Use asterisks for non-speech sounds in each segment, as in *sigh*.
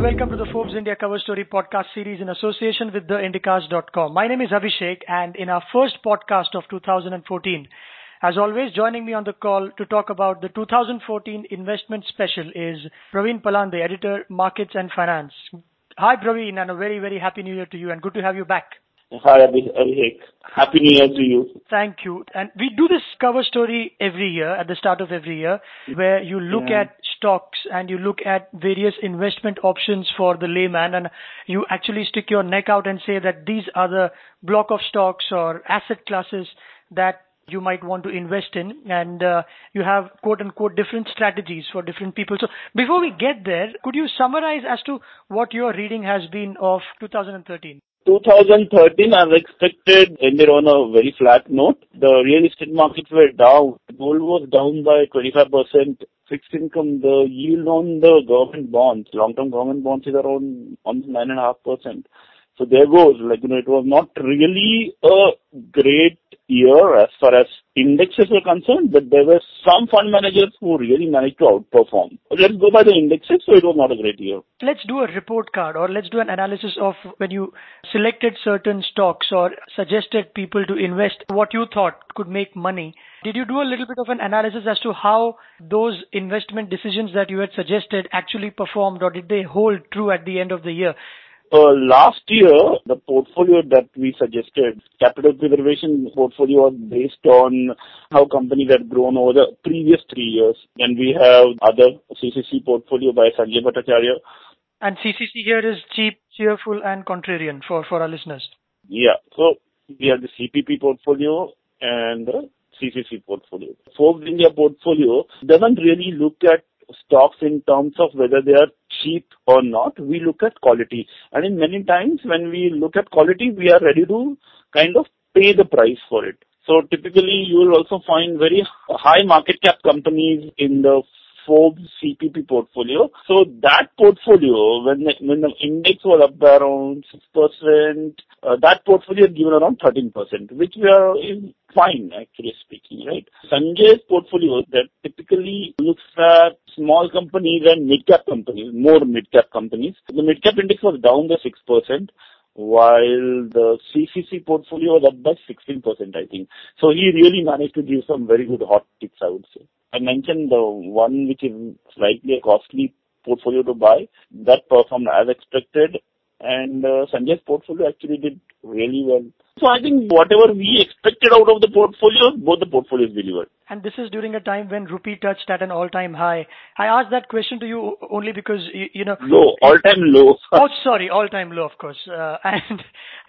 and welcome to the Forbes India Cover Story podcast series in association with theindicast.com. My name is Abhishek and in our first podcast of 2014, as always, joining me on the call to talk about the 2014 investment special is Praveen Palande, editor, markets and finance. Hi Praveen and a very, very happy new year to you and good to have you back. Hi, Abhishek. Happy New Year to you. Thank you. And we do this cover story every year, at the start of every year, where you look Yeah. at stocks and you look at various investment options for the layman and you actually stick your neck out and say that these are the block of stocks or asset classes that you might want to invest in and uh, you have quote unquote different strategies for different people. So before we get there, could you summarize as to what your reading has been of 2013? 2013, as expected, ended on a very flat note. The real estate markets were down. Gold was down by 25%. Fixed income, the yield on the government bonds, long-term government bonds is around almost 9.5%. So there goes, like, you know, it was not really a great year as far as indexes were concerned, but there were some fund managers who really managed to outperform. Let's go by the indexes, so it was not a great year. Let's do a report card or let's do an analysis of when you selected certain stocks or suggested people to invest what you thought could make money. Did you do a little bit of an analysis as to how those investment decisions that you had suggested actually performed or did they hold true at the end of the year? Uh, Last year, the portfolio that we suggested, capital preservation portfolio was based on how companies had grown over the previous three years. Then we have other CCC portfolio by Sanjay Bhattacharya. And CCC here is cheap, cheerful and contrarian for, for our listeners. Yeah. So we have the CPP portfolio and the CCC portfolio. Forbes India portfolio doesn't really look at stocks in terms of whether they are cheap or not. We look at quality. And in many times when we look at quality, we are ready to kind of pay the price for it. So typically you will also find very high market cap companies in the CPP portfolio. So that portfolio, when the, when the index was up by around 6%, uh, that portfolio had given around 13%, which we are in fine, actually speaking, right? Sanjay's portfolio that typically looks at small companies and mid-cap companies, more mid-cap companies. The mid-cap index was down by 6%, while the CCC portfolio was up by 16%, I think. So he really managed to give some very good hot tips, I would say. I mentioned the one which is slightly a costly portfolio to buy, that performed as expected, and uh, Sanjay's portfolio actually did really well. So I think whatever we expected out of the portfolio, both the portfolios delivered. And this is during a time when rupee touched at an all-time high. I asked that question to you only because, you, know... Low, all-time low. *laughs* oh, sorry, all-time low, of course. Uh, *laughs* and,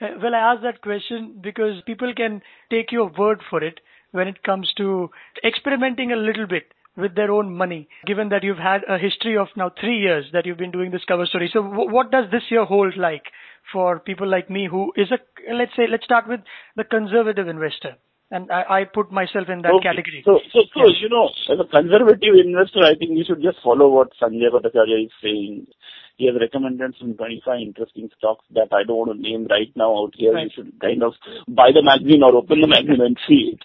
uh, well, I asked that question because people can take your word for it when it comes to experimenting a little bit with their own money, given that you've had a history of now three years that you've been doing this cover story. So w- what does this year hold like for people like me who is a, let's say, let's start with the conservative investor. And I, I put myself in that Okay. category. So, so, so Yes. you know, as a conservative investor, I think you should just follow what Sanjay Bhattacharya is saying. He has recommended some 25 interesting stocks that I don't want to name right now out here. Right. You should kind of buy the magazine or open the magazine and see it.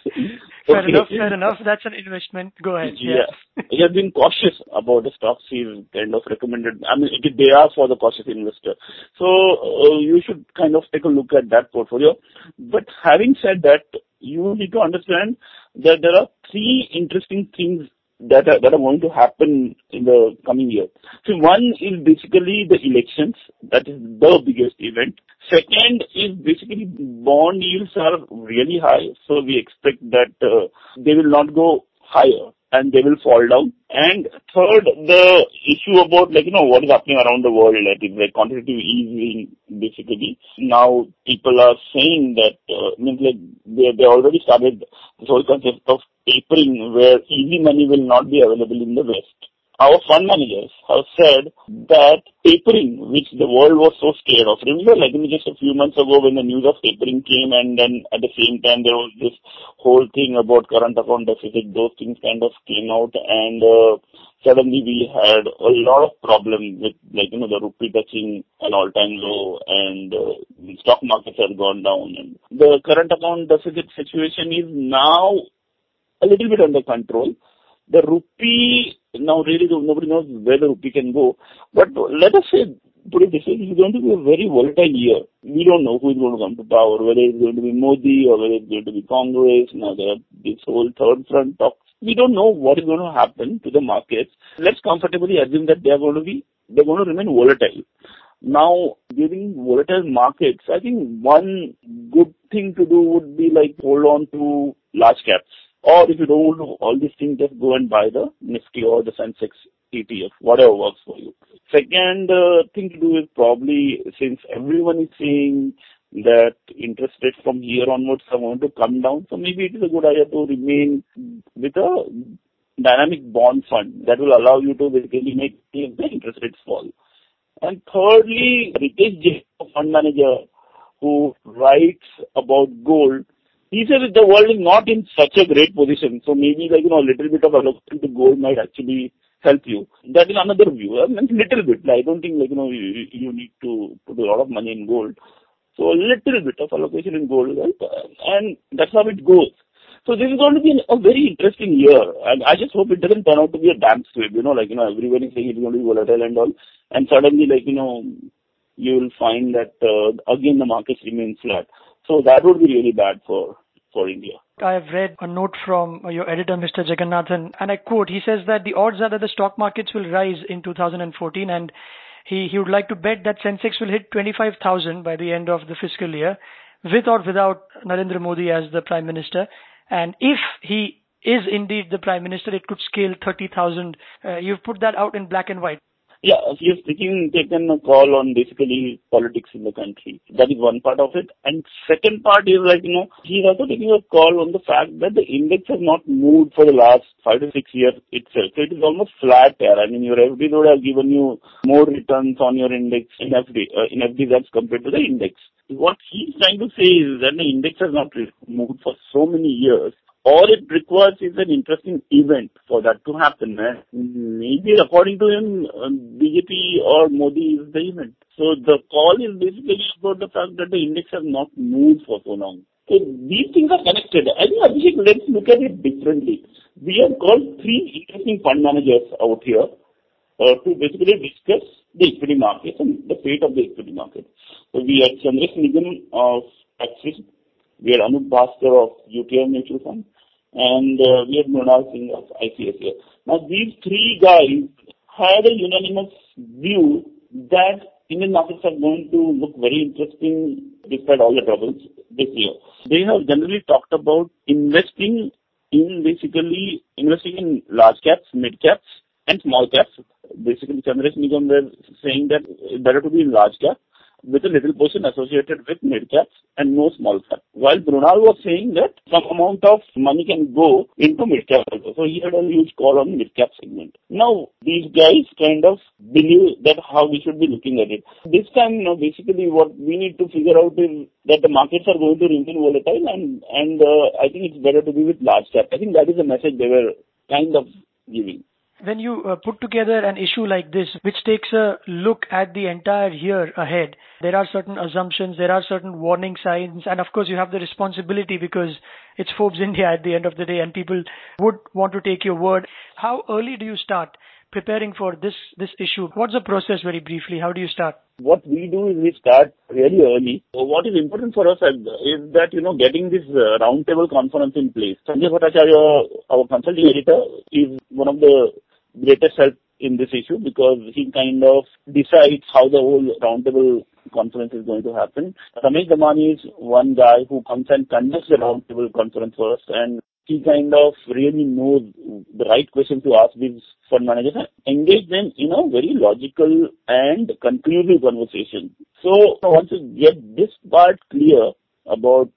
Fair Okay. enough, fair enough. That's an investment. Go ahead. Yeah. he has been cautious about the stocks he's kind of recommended. I mean, it, they are for the cautious investor. So uh, you should kind of take a look at that portfolio. But having said that, you need to understand that there are three interesting things that are, going to happen in the coming year. So one is basically the elections. That is the biggest event. Second is basically bond yields are really high, so we expect that uh, they will not go higher and they will fall down. And third, the issue about like, you know, what is happening around the world, like it's like quantitative easing basically. Now people are saying that, uh, means like they, they already started this whole concept of tapering where easy money will not be available in the West our fund managers have said that tapering, which the world was so scared of, remember like just a few months ago when the news of tapering came and then at the same time there was this whole thing about current account deficit, those things kind of came out and uh, suddenly we had a lot of problem with like, you know, the rupee touching an all-time low and uh, the stock markets have gone down and the current account deficit situation is now a little bit under control. The rupee, now really nobody knows where the rupee can go. But let us say put it this way, this is going to be a very volatile year. We don't know who is going to come to power, whether it's going to be Modi or whether it's going to be Congress. Now there are this whole third front talks. We don't know what is going to happen to the markets. Let's comfortably assume that they are going to be, they're going to remain volatile. Now, during volatile markets, I think one good thing to do would be like hold on to large caps. Or if you don't want all these things, just go and buy the Nifty or the Sensex ETF, whatever works for you. Second uh, thing to do is probably since everyone is saying that interest rates from here onwards are going to come down, so maybe it is a good idea to remain with a dynamic bond fund that will allow you to basically make the interest rates fall. And thirdly, Ritesh Jain, fund manager, who writes about gold, he says the world is not in such a great position, so maybe like, you know, a little bit of allocation to gold might actually help you. That is another view. I mean, little bit. I don't think like, you know, you, need to put a lot of money in gold. So a little bit of allocation in gold help, and that's how it goes. So this is going to be a very interesting year, and I just hope it doesn't turn out to be a damp squib. You know, like you know, everybody saying it's going to be volatile and all, and suddenly, like you know, you will find that uh, again the markets remain flat. So that would be really bad for for India. I have read a note from your editor, Mr. Jagannathan, and I quote, he says that the odds are that the stock markets will rise in 2014 and he, he would like to bet that Sensex will hit 25,000 by the end of the fiscal year, with or without Narendra Modi as the Prime Minister. And if he is indeed the Prime Minister, it could scale 30,000. Uh, you've put that out in black and white. Yeah, he has taken, a call on basically politics in the country. That is one part of it. And second part is like, you know, he's also taking a call on the fact that the index has not moved for the last five to six years itself. It is almost flat there. I mean, your FD would have given you more returns on your index in FD, uh, in FD that's compared to the index. What he's trying to say is that the index has not moved for so many years all it requires is an interesting event for that to happen. And maybe according to him, BJP or Modi is the event. So the call is basically about the fact that the index has not moved for so long. So these things are connected. I think Abhishek, let's look at it differently. We have called three interesting fund managers out here uh, to basically discuss the equity market and the fate of the equity market. So we have Chandresh Nigam of Axis, we have Anup Bhaskar of UTI Mutual Fund, and uh, we had Mrunal Singh of ICICI. Now, these three guys had a unanimous view that Indian markets are going to look very interesting despite all the troubles this year. They have generally talked about investing in basically investing in large caps, mid caps, and small caps. Basically, Chandresh Nigam were saying that better to be in large cap with a little portion associated with mid-caps and no small cap. While Mrunal was saying that some amount of money can go into mid-cap also. So he had a huge call on mid-cap segment. Now, these guys kind of believe that how we should be looking at it. This time, you know, basically what we need to figure out is that the markets are going to remain volatile and, and uh, I think it's better to be with large cap. I think that is the message they were kind of giving. When you uh, put together an issue like this, which takes a look at the entire year ahead, there are certain assumptions, there are certain warning signs, and of course you have the responsibility because it's Forbes India at the end of the day and people would want to take your word. How early do you start preparing for this, this issue? What's the process very briefly? How do you start? What we do is we start really early. So what is important for us is that, you know, getting this uh, roundtable conference in place. Sanjay Bhattacharya, our consulting editor, is one of the greatest help in this issue because he kind of decides how the whole roundtable conference is going to happen. Ramesh Damani is one guy who comes and conducts the roundtable conference first and he kind of really knows the right questions to ask these fund managers and engage them in a very logical and conclusive conversation. So once you get this part clear about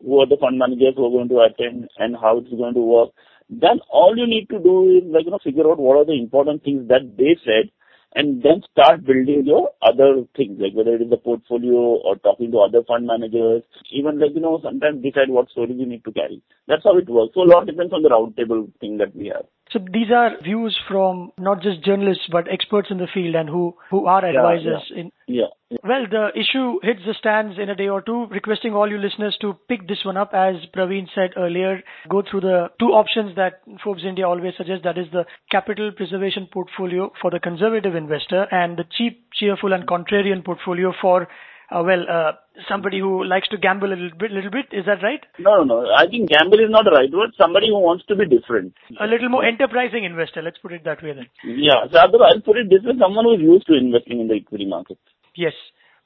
who are the fund managers who are going to attend and how it's going to work, then all you need to do is like, you know, figure out what are the important things that they said and then start building your other things, like whether it is the portfolio or talking to other fund managers, even like, you know, sometimes decide what stories you need to carry. That's how it works. So a lot depends on the roundtable thing that we have. So these are views from not just journalists but experts in the field and who, who are advisors yeah. in Yeah. well, the issue hits the stands in a day or two. Requesting all you listeners to pick this one up, as Praveen said earlier. Go through the two options that Forbes India always suggests. That is the capital preservation portfolio for the conservative investor, and the cheap, cheerful, and contrarian portfolio for uh, well, uh, somebody who likes to gamble a little bit, little bit. Is that right? No, no, no. I think gamble is not the right word. Somebody who wants to be different. A little more enterprising investor. Let's put it that way then. Yeah. So I'll put it this way: someone who is used to investing in the equity market. Yes.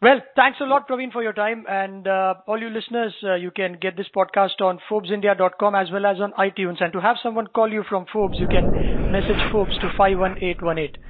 Well, thanks a lot, Praveen, for your time. And uh, all you listeners, uh, you can get this podcast on ForbesIndia.com as well as on iTunes. And to have someone call you from Forbes, you can message Forbes to 51818.